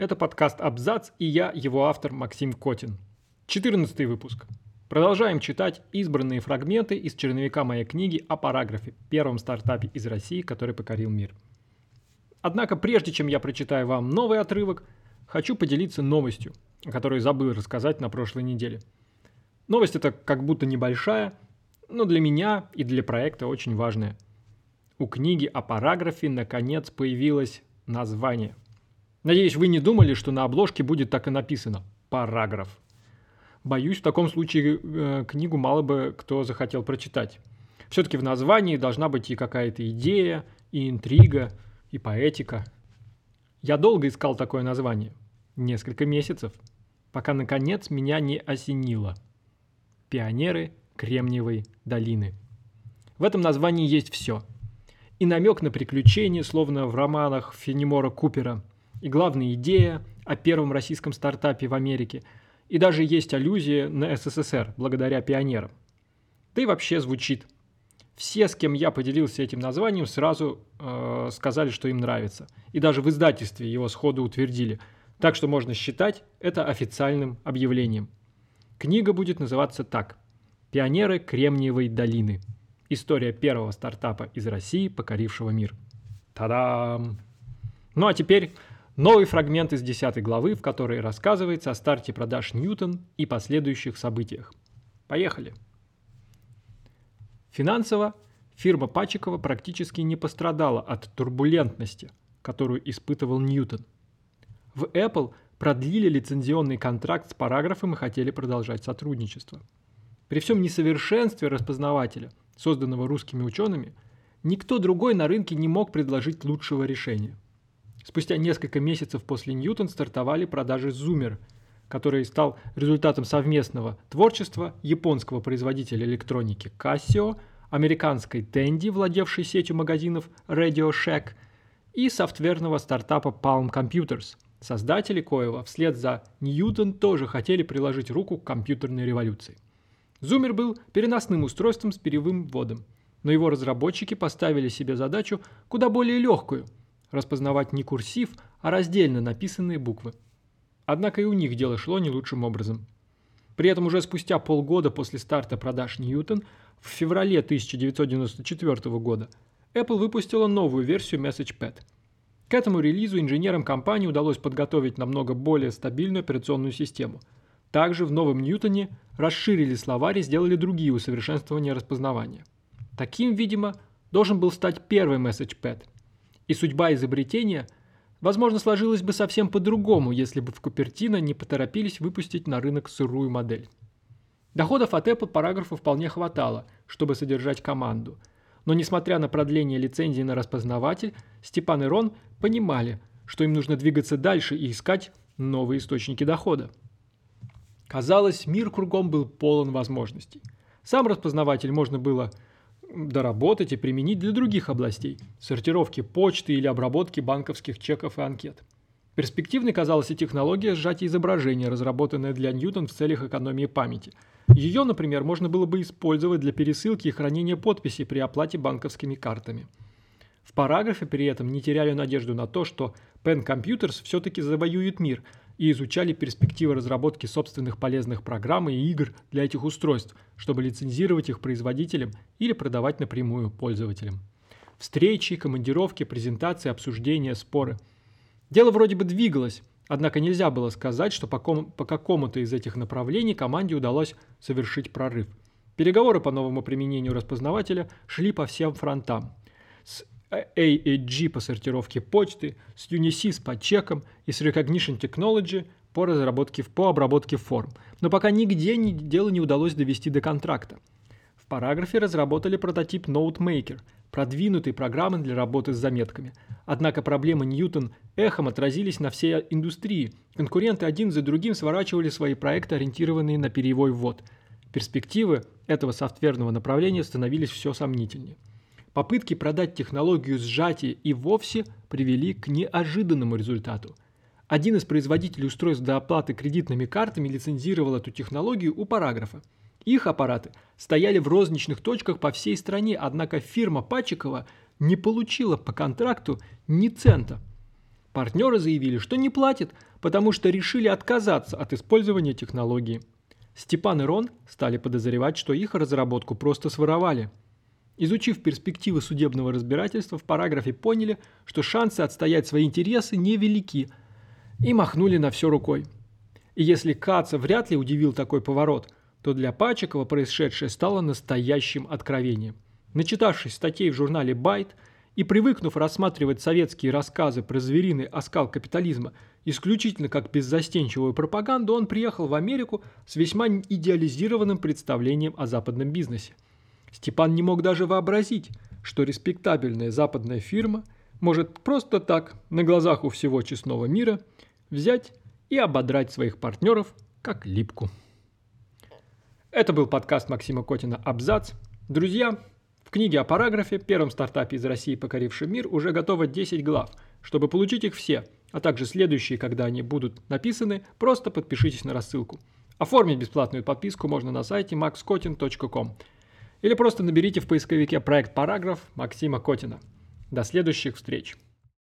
Это подкаст «Абзац» и я, его автор Максим Котин. 14 выпуск. Продолжаем читать избранные фрагменты из черновика моей книги о параграфе, первом стартапе из России, который покорил мир. Однако, прежде чем я прочитаю вам новый отрывок, хочу поделиться новостью, о которой забыл рассказать на прошлой неделе. Новость эта как будто небольшая, но для меня и для проекта очень важная. У книги о параграфе наконец появилось название. Надеюсь, вы не думали, что на обложке будет так и написано «параграф». Боюсь, в таком случае э, книгу мало бы кто захотел прочитать. Все-таки в названии должна быть и какая-то идея, и интрига, и поэтика. Я долго искал такое название. Несколько месяцев. Пока, наконец, меня не осенило. Пионеры Кремниевой долины. В этом названии есть все. И намек на приключения, словно в романах Фенемора Купера – и главная идея о первом российском стартапе в Америке, и даже есть аллюзия на СССР благодаря пионерам. Да и вообще звучит. Все, с кем я поделился этим названием, сразу э, сказали, что им нравится. И даже в издательстве его сходу утвердили. Так что можно считать это официальным объявлением. Книга будет называться так. «Пионеры Кремниевой долины. История первого стартапа из России, покорившего мир». Та-дам! Ну а теперь Новый фрагмент из 10 главы, в которой рассказывается о старте продаж Ньютон и последующих событиях. Поехали! Финансово фирма Пачикова практически не пострадала от турбулентности, которую испытывал Ньютон. В Apple продлили лицензионный контракт с параграфом и хотели продолжать сотрудничество. При всем несовершенстве распознавателя, созданного русскими учеными, никто другой на рынке не мог предложить лучшего решения – Спустя несколько месяцев после Ньютон стартовали продажи Zoomer, который стал результатом совместного творчества японского производителя электроники Casio, американской Tandy, владевшей сетью магазинов Radio Shack, и софтверного стартапа Palm Computers. Создатели коего вслед за Ньютон тоже хотели приложить руку к компьютерной революции. Zoomer был переносным устройством с перевым вводом, но его разработчики поставили себе задачу куда более легкую – распознавать не курсив, а раздельно написанные буквы. Однако и у них дело шло не лучшим образом. При этом уже спустя полгода после старта продаж Ньютон, в феврале 1994 года, Apple выпустила новую версию MessagePad. К этому релизу инженерам компании удалось подготовить намного более стабильную операционную систему. Также в новом Ньютоне расширили словарь и сделали другие усовершенствования распознавания. Таким, видимо, должен был стать первый MessagePad – и судьба изобретения, возможно, сложилась бы совсем по-другому, если бы в Купертино не поторопились выпустить на рынок сырую модель. Доходов от Apple параграфа вполне хватало, чтобы содержать команду. Но несмотря на продление лицензии на распознаватель, Степан и Рон понимали, что им нужно двигаться дальше и искать новые источники дохода. Казалось, мир кругом был полон возможностей. Сам распознаватель можно было доработать и применить для других областей – сортировки почты или обработки банковских чеков и анкет. Перспективной казалась и технология сжатия изображения, разработанная для Ньютон в целях экономии памяти. Ее, например, можно было бы использовать для пересылки и хранения подписей при оплате банковскими картами. В параграфе при этом не теряли надежду на то, что Pen Computers все-таки завоюет мир – и изучали перспективы разработки собственных полезных программ и игр для этих устройств, чтобы лицензировать их производителям или продавать напрямую пользователям. Встречи, командировки, презентации, обсуждения, споры. Дело вроде бы двигалось, однако нельзя было сказать, что по, ком- по какому-то из этих направлений команде удалось совершить прорыв. Переговоры по новому применению распознавателя шли по всем фронтам. С AAG по сортировке почты, с Unisys по чекам и с Recognition Technology по разработке по обработке форм. Но пока нигде ни, дело не удалось довести до контракта. В параграфе разработали прототип NoteMaker, продвинутой программы для работы с заметками. Однако проблемы Ньютон эхом отразились на всей индустрии. Конкуренты один за другим сворачивали свои проекты, ориентированные на перевой ввод. Перспективы этого софтверного направления становились все сомнительнее. Попытки продать технологию сжатия и вовсе привели к неожиданному результату. Один из производителей устройств для оплаты кредитными картами лицензировал эту технологию у параграфа. Их аппараты стояли в розничных точках по всей стране, однако фирма Пачикова не получила по контракту ни цента. Партнеры заявили, что не платят, потому что решили отказаться от использования технологии. Степан и Рон стали подозревать, что их разработку просто своровали. Изучив перспективы судебного разбирательства, в параграфе поняли, что шансы отстоять свои интересы невелики, и махнули на все рукой. И если Каца вряд ли удивил такой поворот, то для Пачекова происшедшее стало настоящим откровением. Начитавшись статей в журнале «Байт», и привыкнув рассматривать советские рассказы про звериный оскал капитализма исключительно как беззастенчивую пропаганду, он приехал в Америку с весьма идеализированным представлением о западном бизнесе. Степан не мог даже вообразить, что респектабельная западная фирма может просто так, на глазах у всего честного мира, взять и ободрать своих партнеров как липку. Это был подкаст Максима Котина «Абзац». Друзья, в книге о параграфе, первом стартапе из России, покорившем мир, уже готово 10 глав. Чтобы получить их все, а также следующие, когда они будут написаны, просто подпишитесь на рассылку. Оформить бесплатную подписку можно на сайте maxkotin.com или просто наберите в поисковике проект «Параграф» Максима Котина. До следующих встреч!